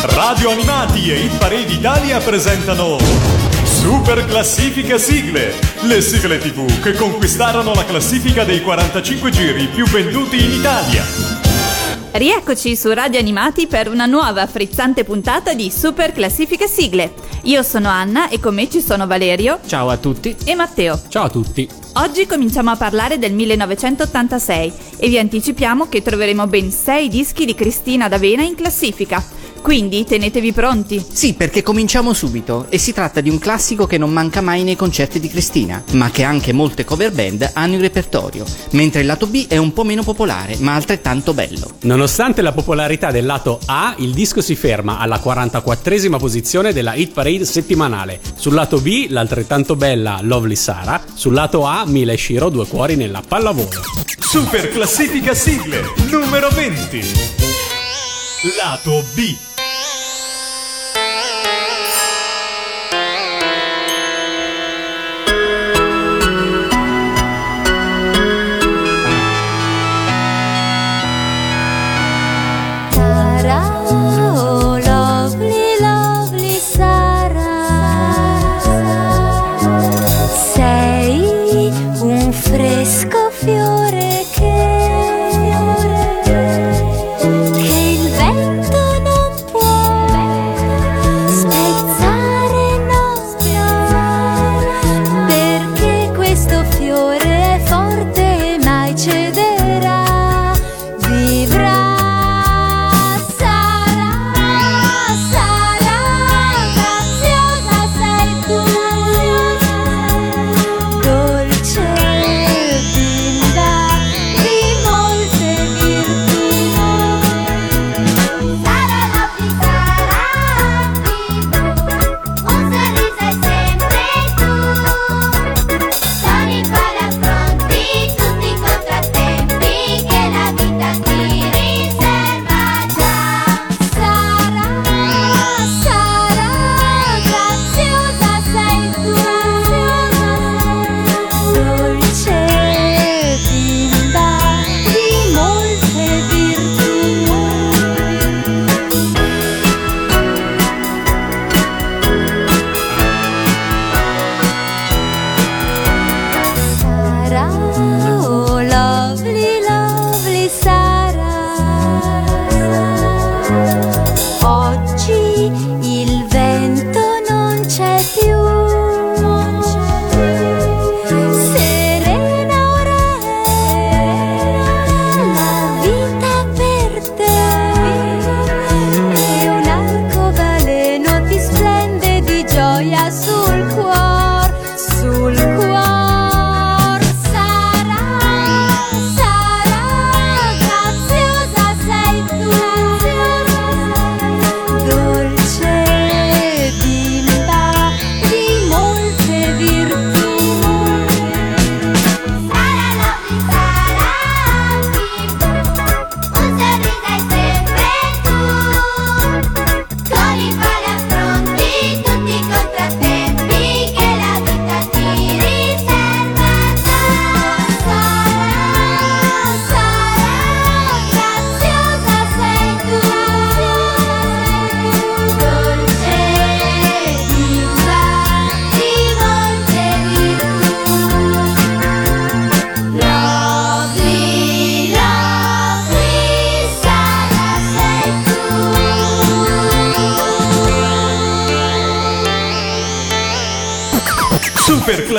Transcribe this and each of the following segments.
Radio Animati e Hit Parade Italia presentano Super Classifica Sigle, le sigle TV che conquistarono la classifica dei 45 giri più venduti in Italia. Rieccoci su Radio Animati per una nuova frizzante puntata di Super Classifica Sigle. Io sono Anna e con me ci sono Valerio. Ciao a tutti. E Matteo. Ciao a tutti. Oggi cominciamo a parlare del 1986 e vi anticipiamo che troveremo ben 6 dischi di Cristina D'Avena in classifica. Quindi tenetevi pronti. Sì, perché cominciamo subito e si tratta di un classico che non manca mai nei concerti di Cristina, ma che anche molte cover band hanno in repertorio, mentre il lato B è un po' meno popolare, ma altrettanto bello. Nonostante la popolarità del lato A, il disco si ferma alla 44esima posizione della Hit Parade settimanale. Sul lato B, l'altrettanto bella Lovely Sara, sul lato A, Mila e Shiro, due cuori nella pallavolo. Super classifica sigle numero 20. Lato B.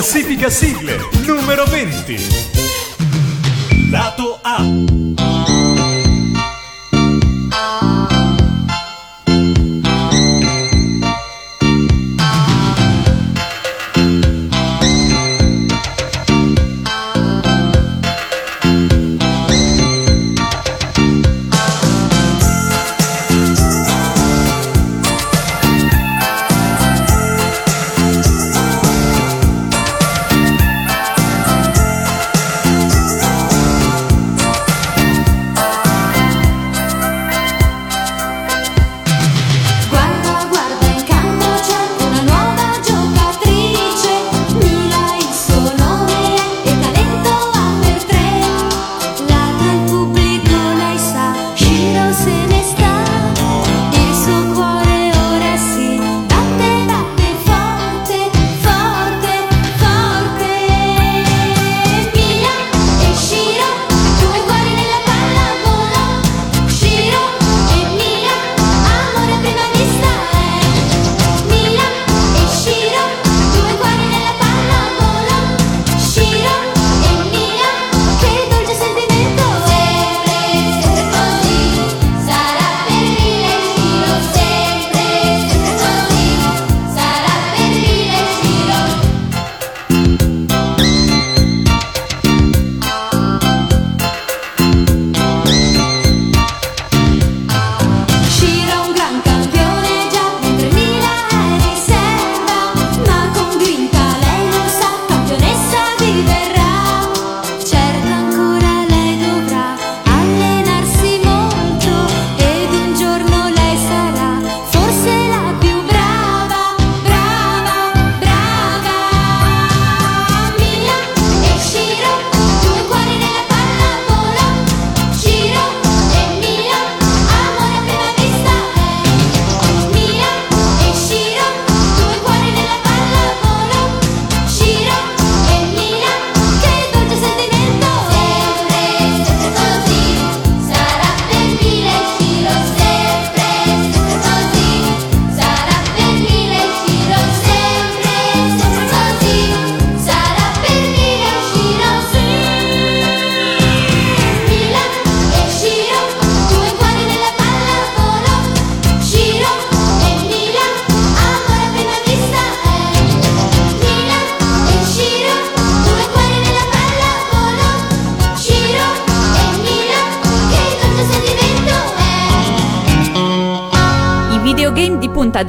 Super classifica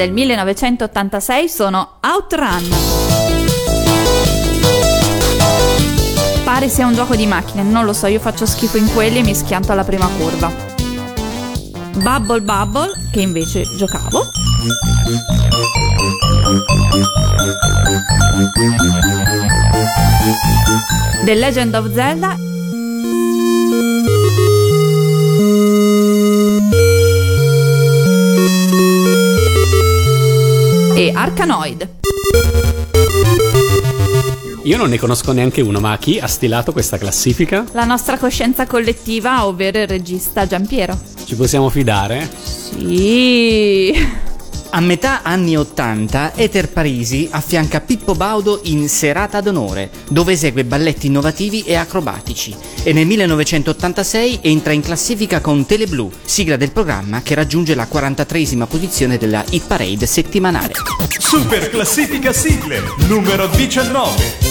del 1986 sono Outrun. Pare sia un gioco di macchine, non lo so, io faccio schifo in quelli e mi schianto alla prima curva. Bubble Bubble, che invece giocavo. The Legend of Zelda e Arkanoid. Io non ne conosco neanche uno, ma chi ha stilato questa classifica? La nostra coscienza collettiva, ovvero il regista Giampiero. Ci possiamo fidare? Sì. A metà anni 80, Ether Parisi affianca Pippo Baudo in Serata d'onore, dove esegue balletti innovativi e acrobatici. E nel 1986 entra in classifica con Teleblu, sigla del programma che raggiunge la 43esima posizione della Hit Parade settimanale. Super classifica sigle numero 19.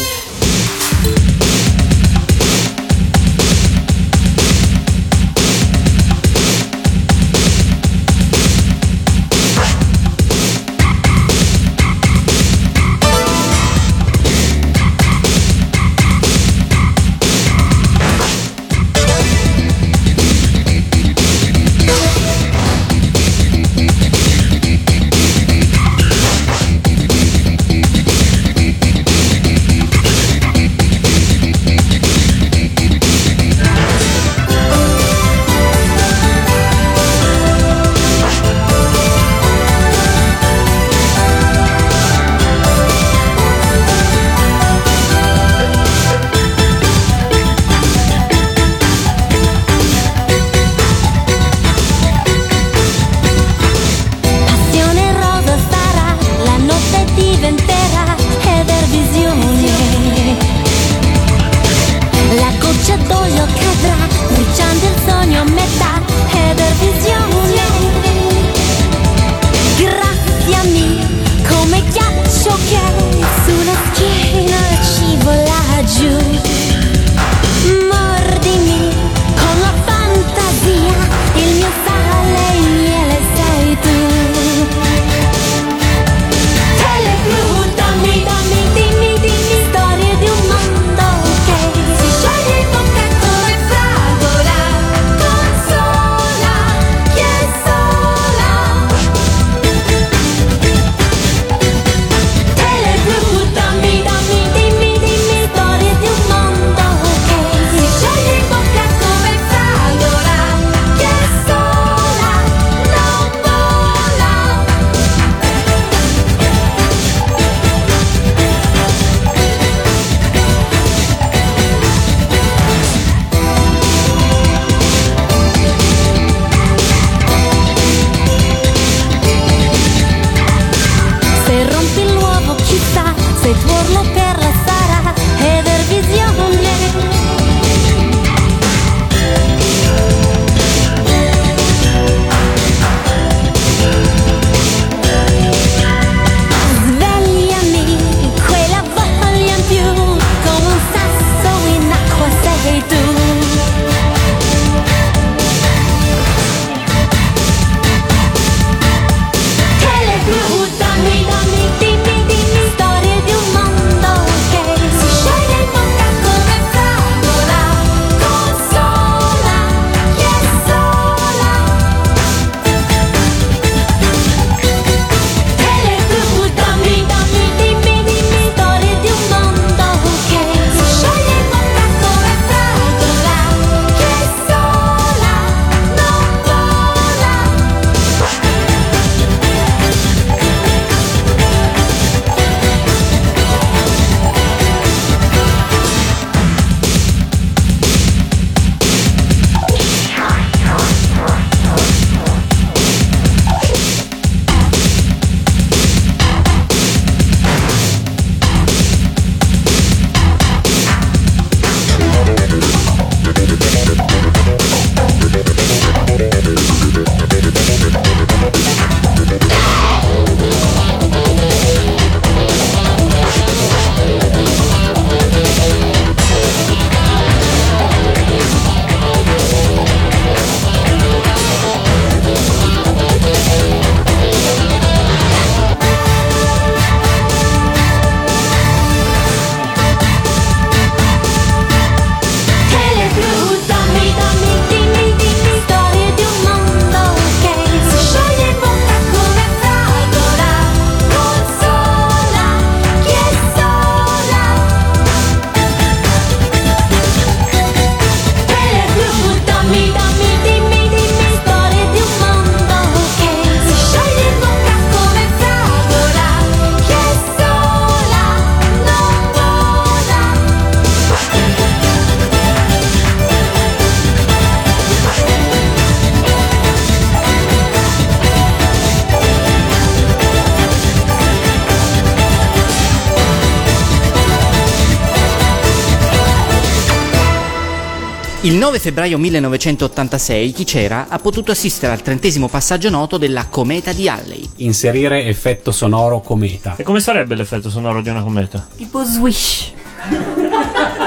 9 febbraio 1986 chi c'era ha potuto assistere al trentesimo passaggio noto della cometa di Halley. Inserire effetto sonoro cometa. E come sarebbe l'effetto sonoro di una cometa? Tipo swish.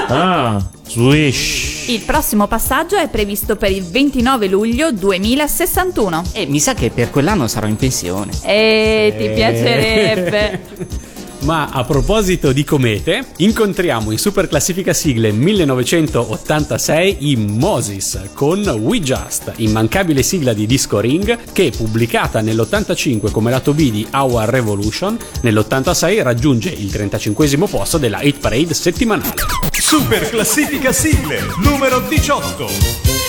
Ah, swish. Il prossimo passaggio è previsto per il 29 luglio 2061. E mi sa che per quell'anno sarò in pensione. E ti piacerebbe. Ma a proposito di comete, incontriamo in super classifica sigle 1986 i Moses con We Just, immancabile sigla di Disco Ring che pubblicata nell'85 come lato B di Our Revolution, nell'86 raggiunge il 35 posto della Hit Parade settimanale. Super classifica sigle numero 18.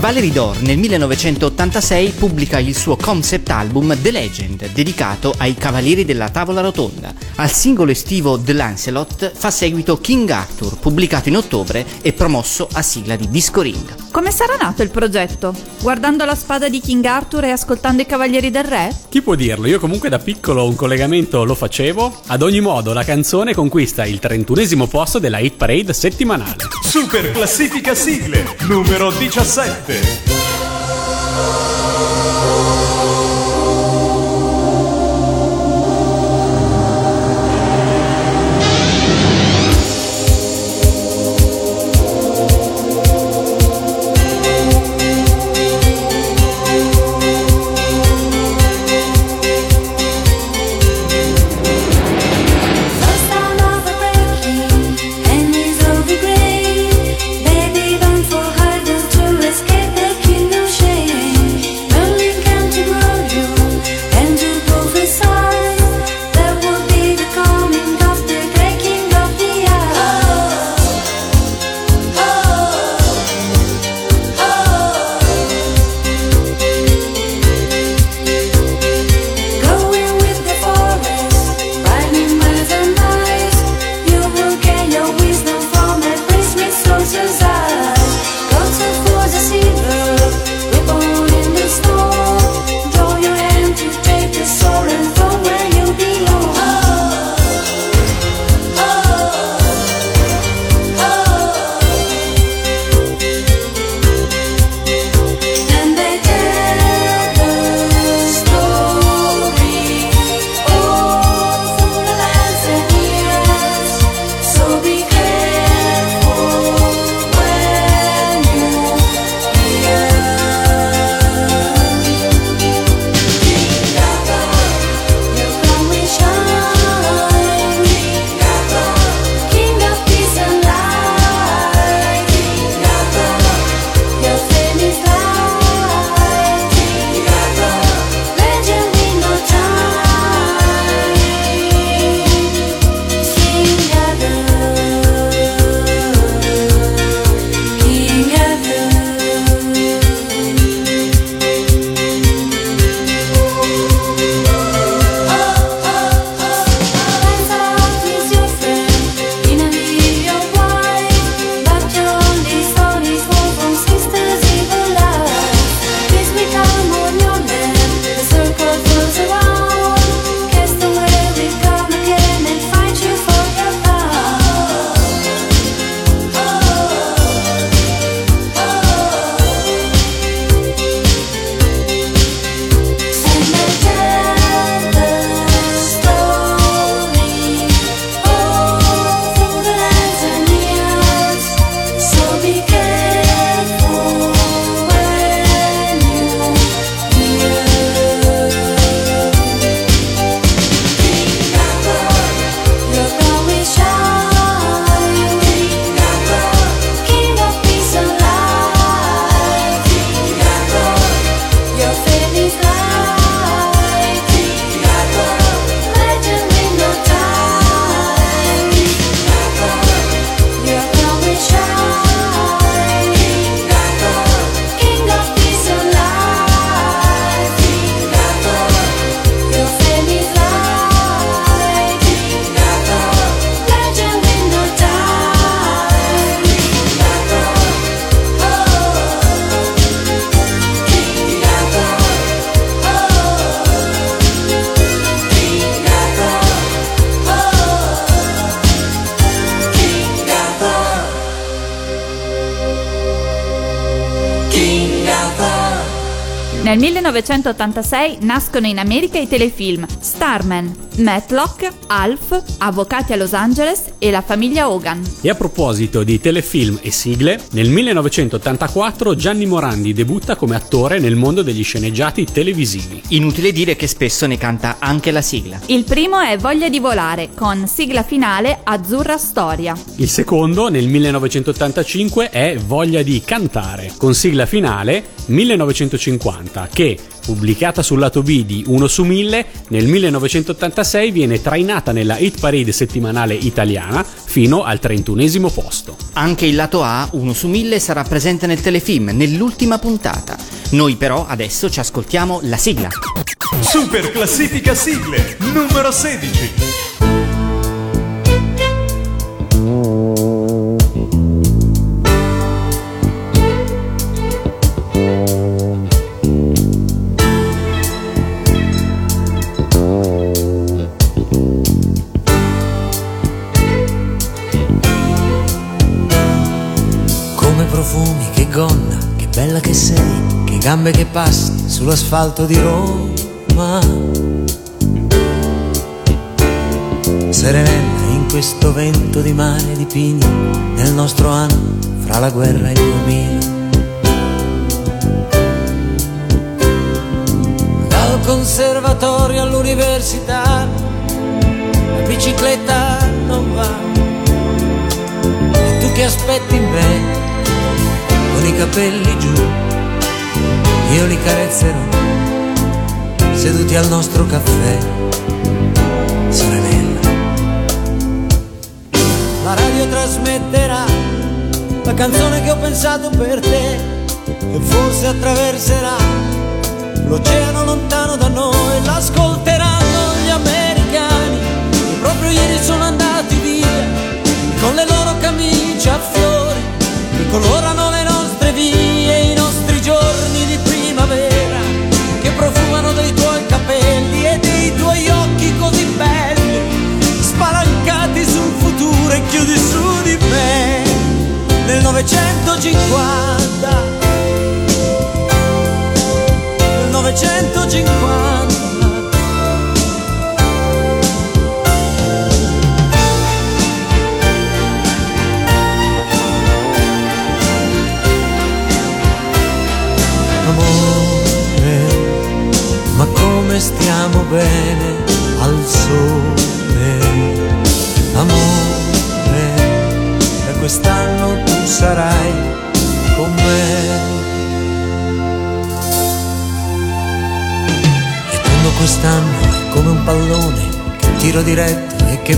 Valerie Dor nel 1986 pubblica il suo concept album The Legend, dedicato ai Cavalieri della Tavola Rotonda. Al singolo estivo The Lancelot fa seguito King Arthur, pubblicato in ottobre e promosso a sigla di Disco Ring. Come sarà nato il progetto? Guardando la spada di King Arthur e ascoltando i Cavalieri del Re? Chi può dirlo? Io comunque da piccolo un collegamento lo facevo. Ad ogni modo la canzone conquista il 31 posto della Hit Parade settimanale. Super classifica sigle numero 17. fuerte. 1986 nascono in America i telefilm Starman, Matlock, Alf, Avvocati a Los Angeles e La famiglia Hogan. E a proposito di telefilm e sigle, nel 1984 Gianni Morandi debutta come attore nel mondo degli sceneggiati televisivi. Inutile dire che spesso ne canta anche la sigla. Il primo è Voglia di volare, con sigla finale Azzurra Storia. Il secondo, nel 1985, è Voglia di cantare, con sigla finale 1950, che, pubblicata sul lato B di 1 su 1000, nel 1986 viene trainata nella hit parade settimanale italiana fino al 31 posto. Anche il lato A, 1 su 1000, sarà presente nel telefilm, nell'ultima puntata. Noi però adesso ci ascoltiamo la sigla. Super classifica sigle numero 16. Gambe che passi sull'asfalto di Roma. Serenella in questo vento di mare di pini, nel nostro anno fra la guerra e il 2000. Dal conservatorio all'università, la bicicletta non va. E tu che aspetti me con i capelli giù, io li carezzerò seduti al nostro caffè, Serenella. La radio trasmetterà la canzone che ho pensato per te e forse attraverserà l'oceano lontano da noi, l'ascolteranno gli americani che proprio ieri sono andati via con le loro camicie a fiori che colorano le nostre vie,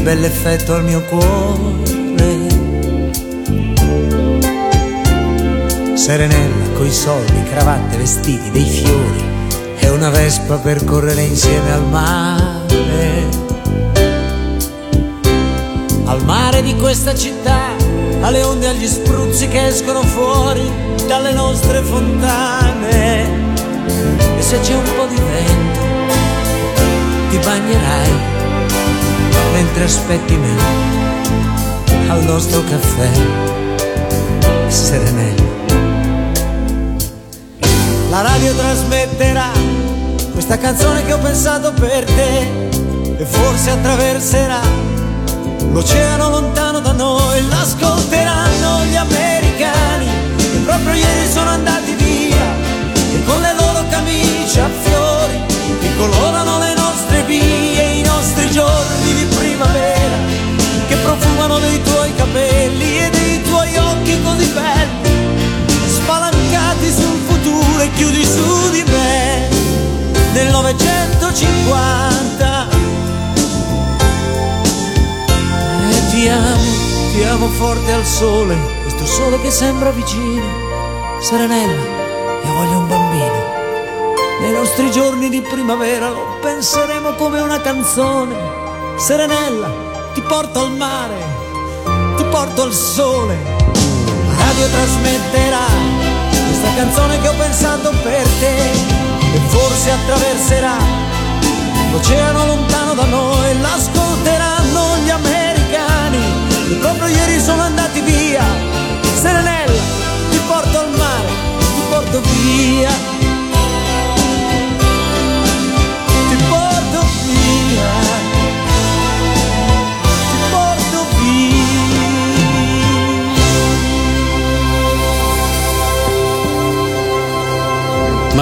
bell'effetto al mio cuore. Serenella coi soldi, cravatte, vestiti, dei fiori e una vespa per correre insieme al mare. Al mare di questa città, alle onde, agli spruzzi che escono fuori dalle nostre fontane. E se c'è un po' di vento, ti bagnerai mentre aspetti me al nostro caffè. Serenella. La radio trasmetterà questa canzone che ho pensato per te e forse attraverserà l'oceano lontano da noi. L'ascolteranno gli americani che proprio ieri sono andati via e con le loro camicie a fiori che colorano le nostre vie, che profumano dei tuoi capelli e dei tuoi occhi così belli spalancati sul futuro e chiudi su di me nel 950 e ti amo, ti amo forte al sole questo sole che sembra vicino Serenella, io voglio un bambino. Nei nostri giorni di primavera lo penseremo come una canzone Serenella, ti porto al mare ti porto al sole. La radio trasmetterà questa canzone che ho pensato per te e forse attraverserà l'oceano lontano da noi, l'ascolteranno gli americani che proprio ieri sono andati via. Serenella, ti porto al mare, ti porto via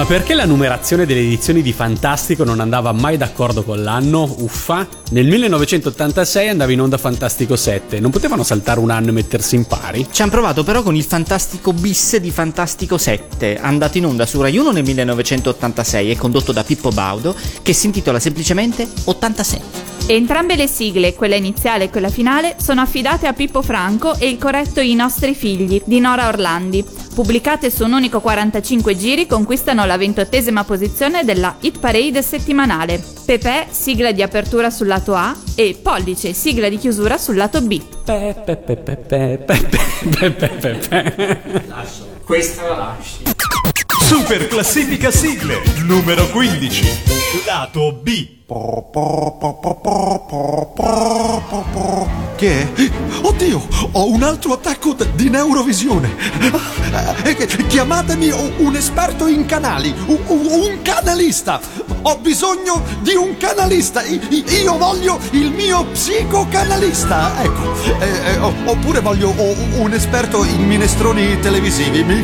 Ma perché la numerazione delle edizioni di Fantastico non andava mai d'accordo con l'anno? Uffa. Nel 1986 andava in onda Fantastico 7. Non potevano saltare un anno e mettersi in pari? Ci hanno provato però con il Fantastico bis di Fantastico 7, andato in onda su Rai 1 nel 1986 e condotto da Pippo Baudo, che si intitola semplicemente 86. Entrambe le sigle, quella iniziale e quella finale, sono affidate a Pippo Franco e il corretto I nostri figli di Nora Orlandi pubblicate su un unico 45 giri, conquistano la ventottesima posizione della Hit Parade settimanale. Pepe, sigla di apertura sul lato A, e Pollice, sigla di chiusura sul lato B. Pepe, pepe, pepe, pepe, Lascio. Questa la lasci. Super classifica sigle, numero 15, lato B. Che è? Oddio, ho un altro attacco di neurovisione. Eh, eh, Chiamatemi un esperto in canali, un canalista. Ho bisogno di un canalista. Io voglio il mio psicocanalista. Ecco. Eh, oppure voglio un esperto in minestroni televisivi. Mi,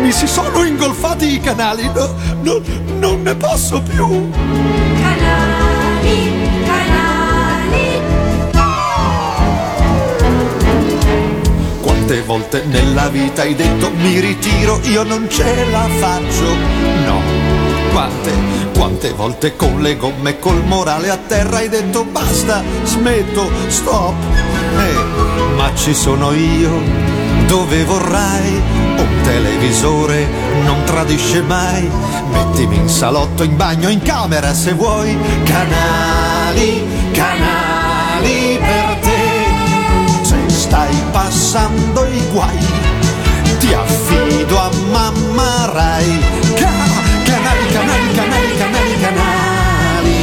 mi si sono ingolfati i canali. No- no- non ne posso più. Quante volte nella vita hai detto mi ritiro, io non ce la faccio, no. Quante, quante volte con le gomme, col morale a terra hai detto basta, smetto, stop. Eh, ma ci sono io, dove vorrai, un televisore non tradisce mai. Mettimi in salotto, in bagno, in camera se vuoi, canali, canali guai. Ti affido a mamma Rai. Ca- canali, canali, canali, canali, canali.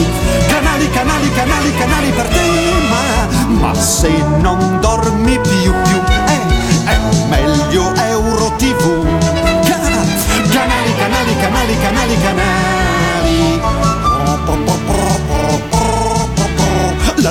Canali, canali, canali, canali per te ma, ma se non dormi più più eh, è meglio Euro TV Ca- canali, canali, canali, canali, canali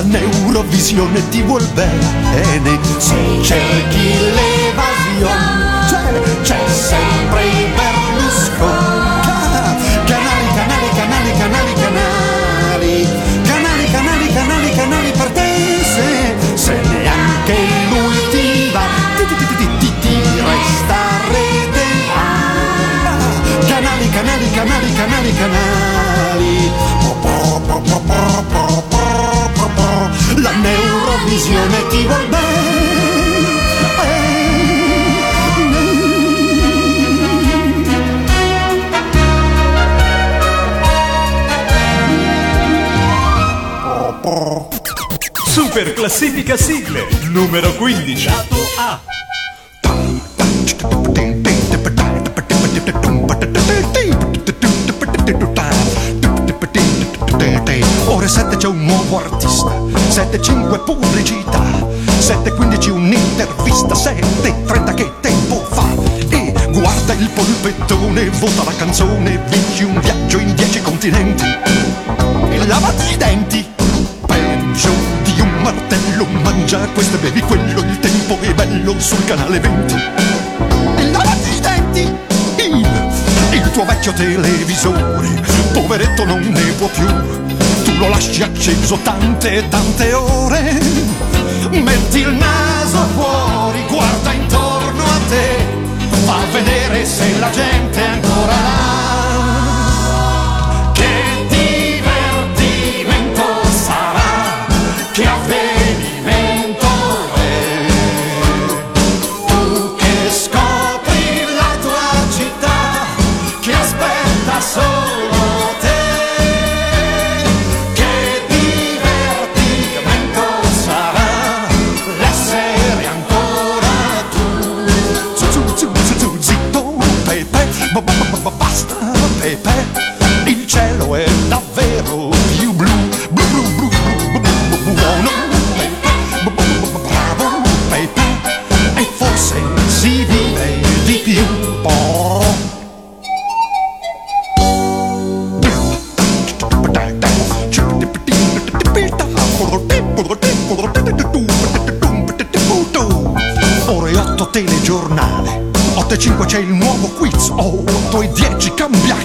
la neurovisione ti vuol bene. Se cerchi l'evasione. C'è, c'è sempre Berlusconi. Ca- canali, canali, canali, canali, canali. Canali, canali, canali, canali per te. Se, se neanche lui ti va ti, ti, ti, ti, ti, ti resta rete. Canali, canali, canali, canali, canali la neurovisione ti vuol bene Super classifica sigle numero 15. Lato A. Ore 7 c'è un 7.5 pubblicità 7.15 un'intervista 7.30 che tempo fa. E guarda il polpettone Vota la canzone Vinci un viaggio in 10 continenti. E lavati i denti Peggio di un martello Mangia questo e bevi quello Il tempo è bello sul canale 20 E lavati i denti Il, il tuo vecchio televisore Poveretto non ne può più lo lasci acceso tante tante ore. Metti il naso fuori Guarda intorno a te. Fa vedere se la gente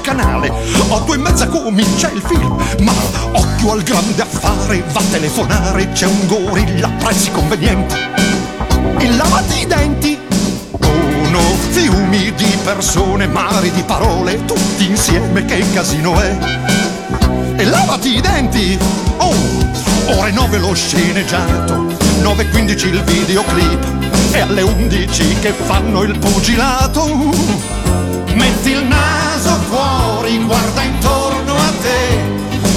canale. 8 e mezza comincia il film. Ma occhio al grande affare, va a telefonare. C'è un gorilla a prezzi convenienti. Il lavati i denti. Sono fiumi di persone, mari di parole, tutti insieme, che casino è. E lavati i denti! Oh, ore 9 lo sceneggiato, 9.15 il videoclip e alle 11 che fanno il pugilato. Metti il naso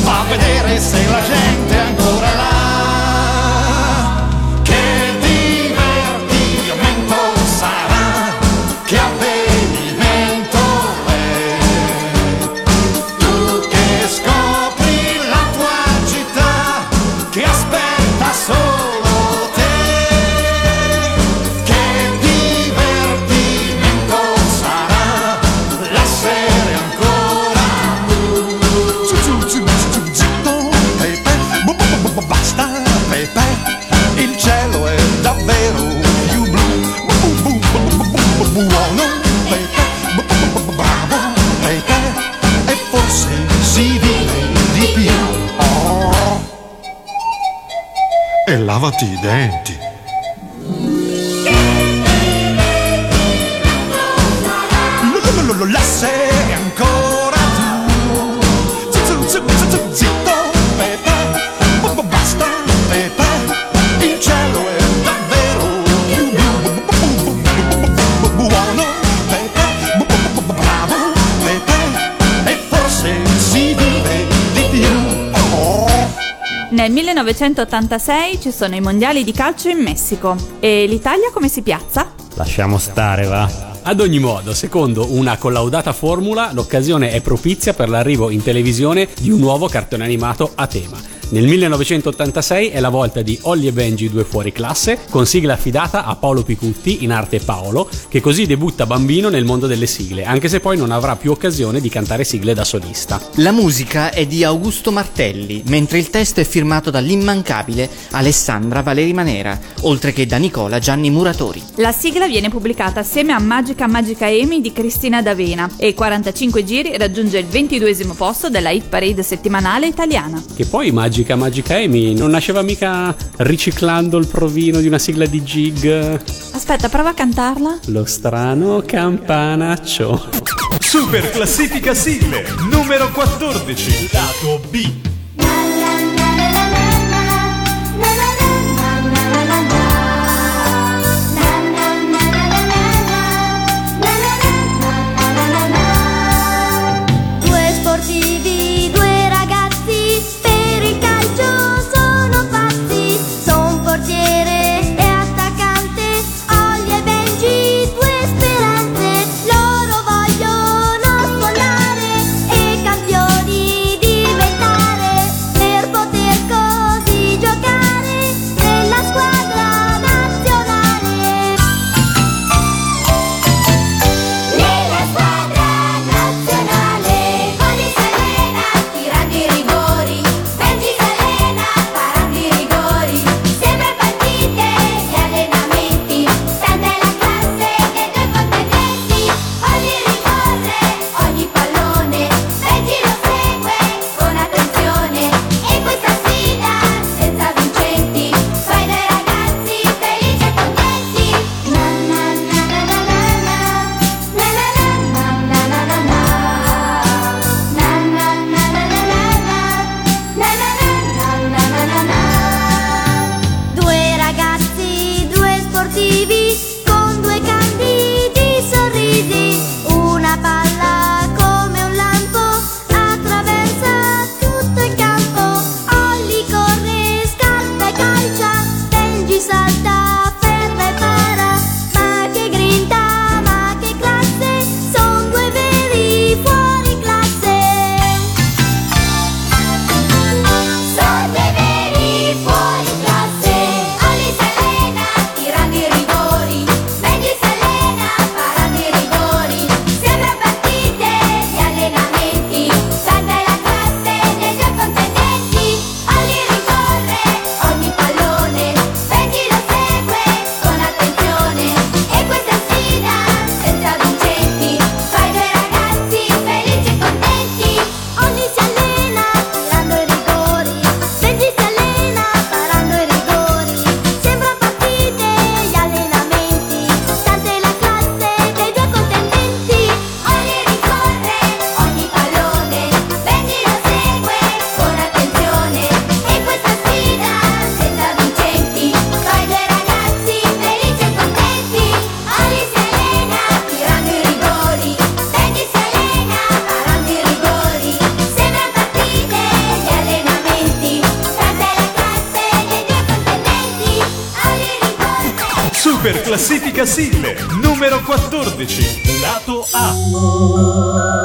fa vedere se la gente ancora lavati i denti 1986 ci sono i mondiali di calcio in Messico. E l'Italia come si piazza? Lasciamo stare, va. Ad ogni modo, secondo una collaudata formula, l'occasione è propizia per l'arrivo in televisione di un nuovo cartone animato a tema. Nel 1986 è la volta di Olli e Benji due fuori classe, con sigla affidata a Paolo Picutti, in arte Paolo, che così debutta bambino nel mondo delle sigle, anche se poi non avrà più occasione di cantare sigle da solista. La musica è di Augusto Martelli, mentre il testo è firmato dall'immancabile Alessandra Valeri Manera, oltre che da Nicola Gianni Muratori. La sigla viene pubblicata assieme a Magica Magica Amy di Cristina D'Avena e 45 giri raggiunge il 22 posto della hit parade settimanale italiana. Che poi Magica Magica Amy non nasceva mica riciclando il provino di una sigla di Gig. Aspetta, prova a cantarla. Lo strano campanaccio. Super classifica sigle numero 14 lato B sigle numero 14, lato A.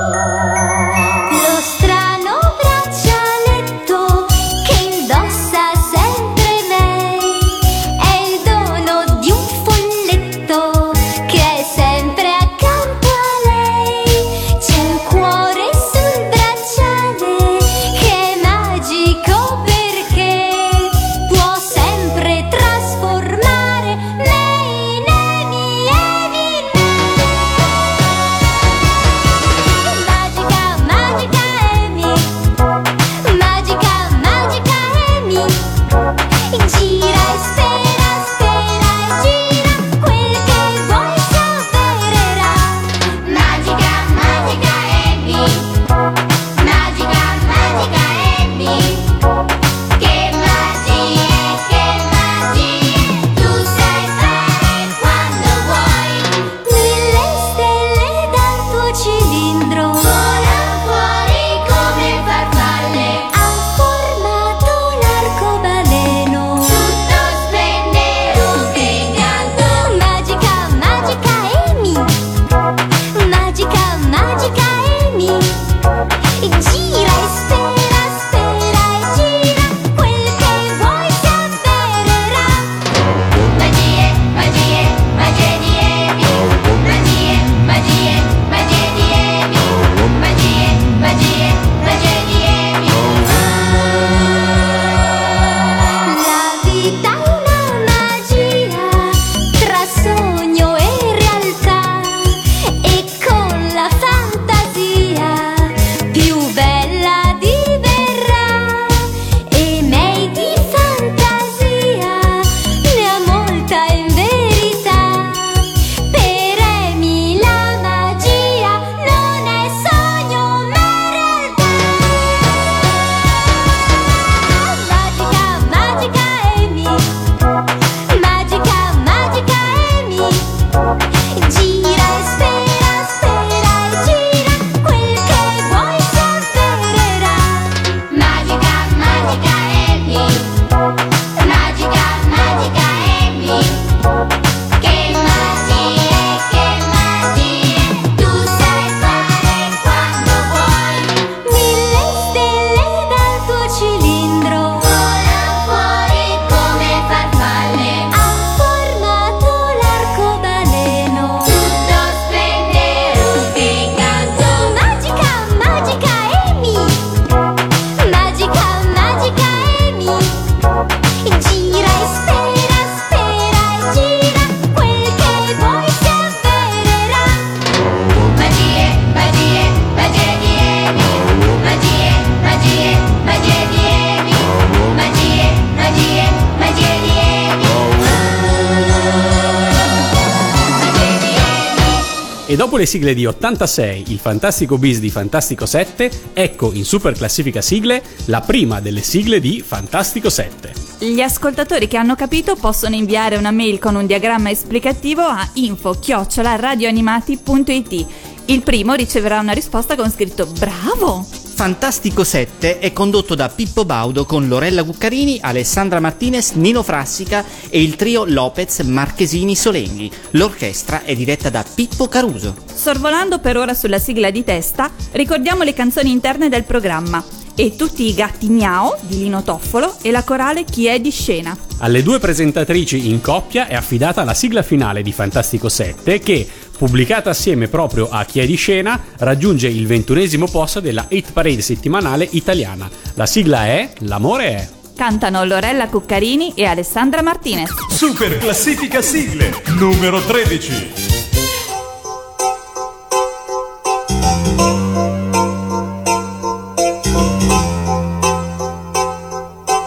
E dopo le sigle di 86, il Fantastico Bis di Fantastico 7, ecco in super classifica sigle la prima delle sigle di Fantastico 7. Gli ascoltatori che hanno capito possono inviare una mail con un diagramma esplicativo a info-radioanimati.it. Il primo riceverà una risposta con scritto Bravo! Fantastico 7 è condotto da Pippo Baudo con Lorella Cuccarini, Alessandra Martinez, Nino Frassica e il trio Lopez Marchesini Solenghi. L'orchestra è diretta da Pippo Caruso. Sorvolando per ora sulla sigla di testa, ricordiamo le canzoni interne del programma e tutti i gatti miao di Lino Toffolo e la corale Chi è di scena. Alle due presentatrici in coppia è affidata la sigla finale di Fantastico 7 che, pubblicata assieme proprio a Chi è di scena, raggiunge il ventunesimo posto della Hit Parade settimanale italiana. La sigla è L'amore è. Cantano Lorella Cuccarini e Alessandra Martinez. Super classifica sigle numero 13.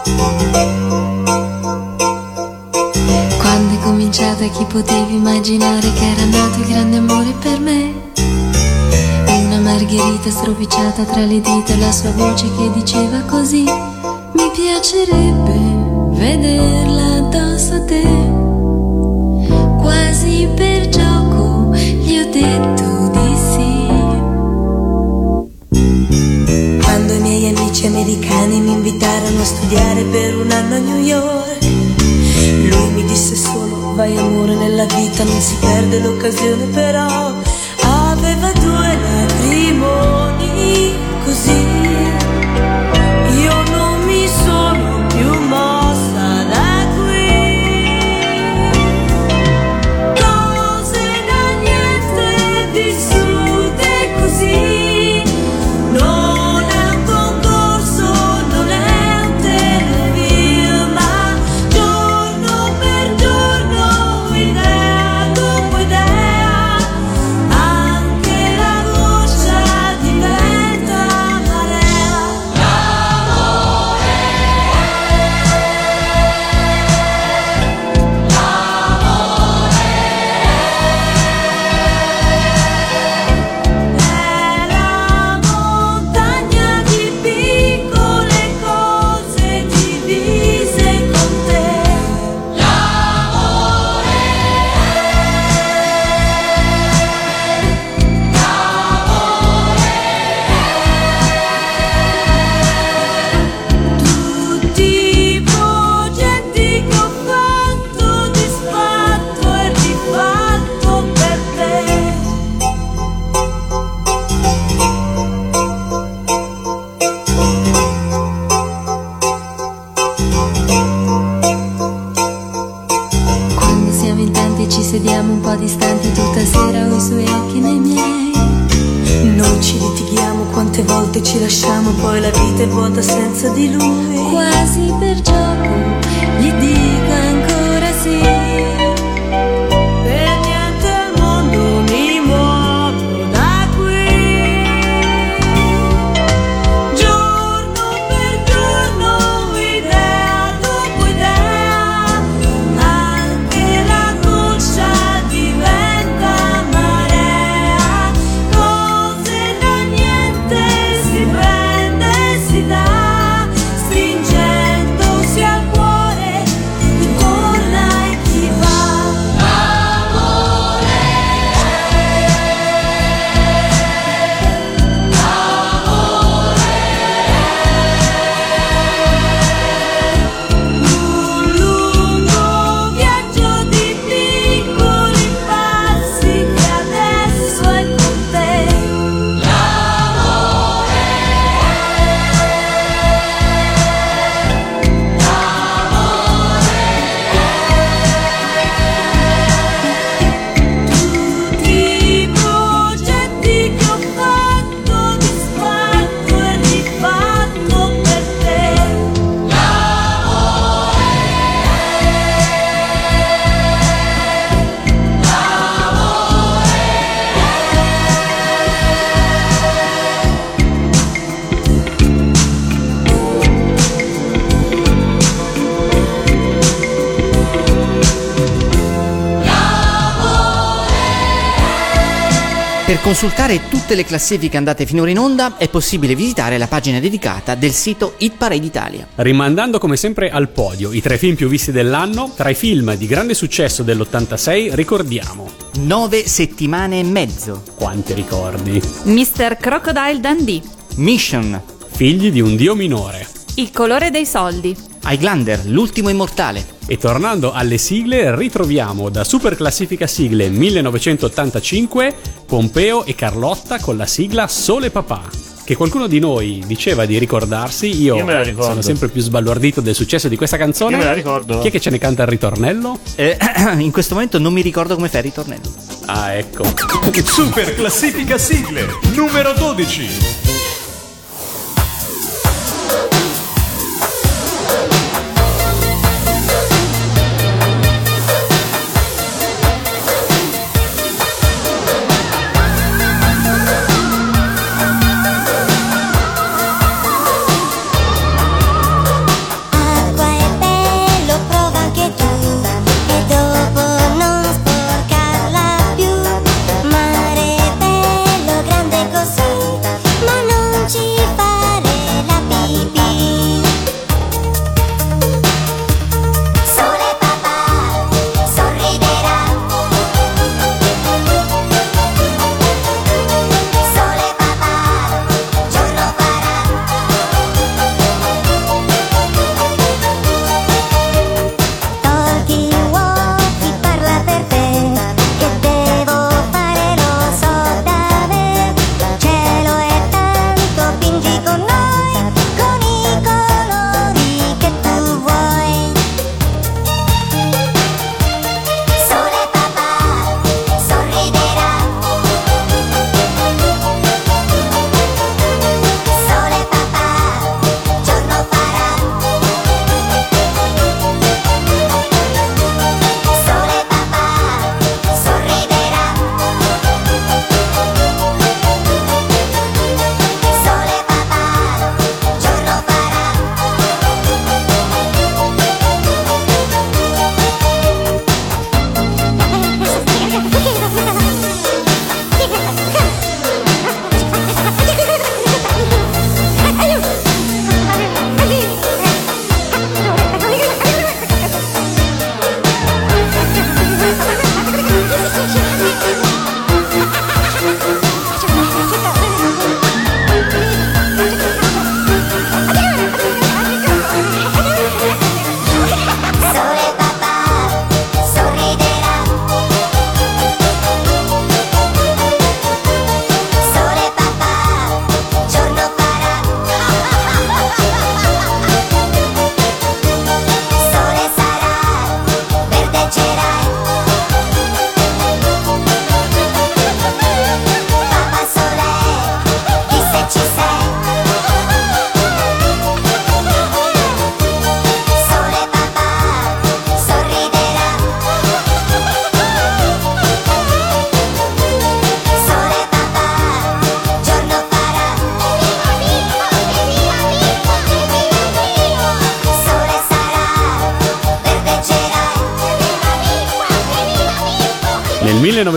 Quando è cominciata chi potevi immaginare che era nato il grande amore per me? Una margherita stropicciata tra le dita e la sua voce che diceva così Mi piacerebbe vederla addosso a te Quasi per gioco gli ho detto di sì Quando i miei amici americani mi invitarono a studiare per un anno a New York, lui mi disse solo vai amore nella vita non si perde l'occasione però aveva due lacrimoni così consultare tutte le classifiche andate finora in onda è possibile visitare la pagina dedicata del sito Hit Parade Italia. Rimandando come sempre al podio i tre film più visti dell'anno, tra i film di grande successo dell'86 ricordiamo. Nove settimane e mezzo. Quanti ricordi? Mr. Crocodile Dundee. Mission. Figli di un dio minore. Il colore dei soldi. Highlander, l'ultimo immortale. E tornando alle sigle, ritroviamo da Super Classifica Sigle 1985 Pompeo e Carlotta con la sigla Sole Papà. Che qualcuno di noi diceva di ricordarsi, io, Io me la ricordo. sono sempre più sbalordito del successo di questa canzone. Io me la ricordo. Chi è che ce ne canta il ritornello? Eh, in questo momento non mi ricordo come fa il ritornello. Ah, ecco. Super classifica sigle numero 12.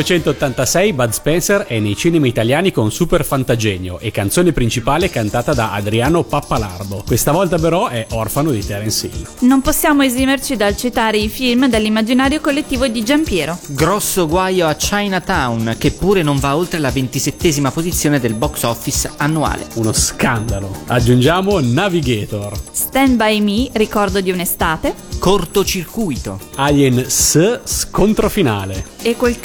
1986 Bud Spencer è nei cinema italiani con Super Fantagenio e canzone principale cantata da Adriano Pappalardo. Questa volta però è Orfano di Terence Hill. Non possiamo esimerci dal citare i film dell'immaginario collettivo di Giampiero. Grosso guaio a Chinatown, che pure non va oltre la ventisettesima posizione del box office annuale. Uno scandalo. Aggiungiamo Navigator. Stand by Me, ricordo di un'estate. Cortocircuito. Alien S, scontro finale. E quel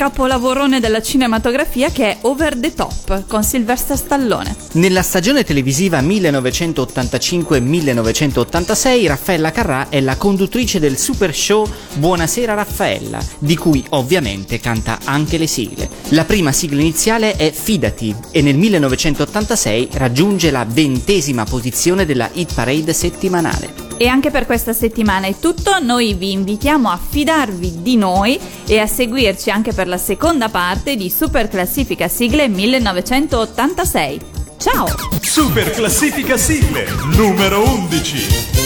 capolavorone della cinematografia che è Over the Top con Sylvester Stallone. Nella stagione televisiva 1985-1986 Raffaella Carrà è la conduttrice del super show Buonasera Raffaella, di cui ovviamente canta anche le sigle. La prima sigla iniziale è Fidati e nel 1986 raggiunge la ventesima posizione della hit parade settimanale. E anche per questa settimana è tutto, noi vi invitiamo a fidarvi di noi e a seguirci anche per la seconda parte di Super Classifica Sigle 1986. Ciao! Super classifica sigle numero 11.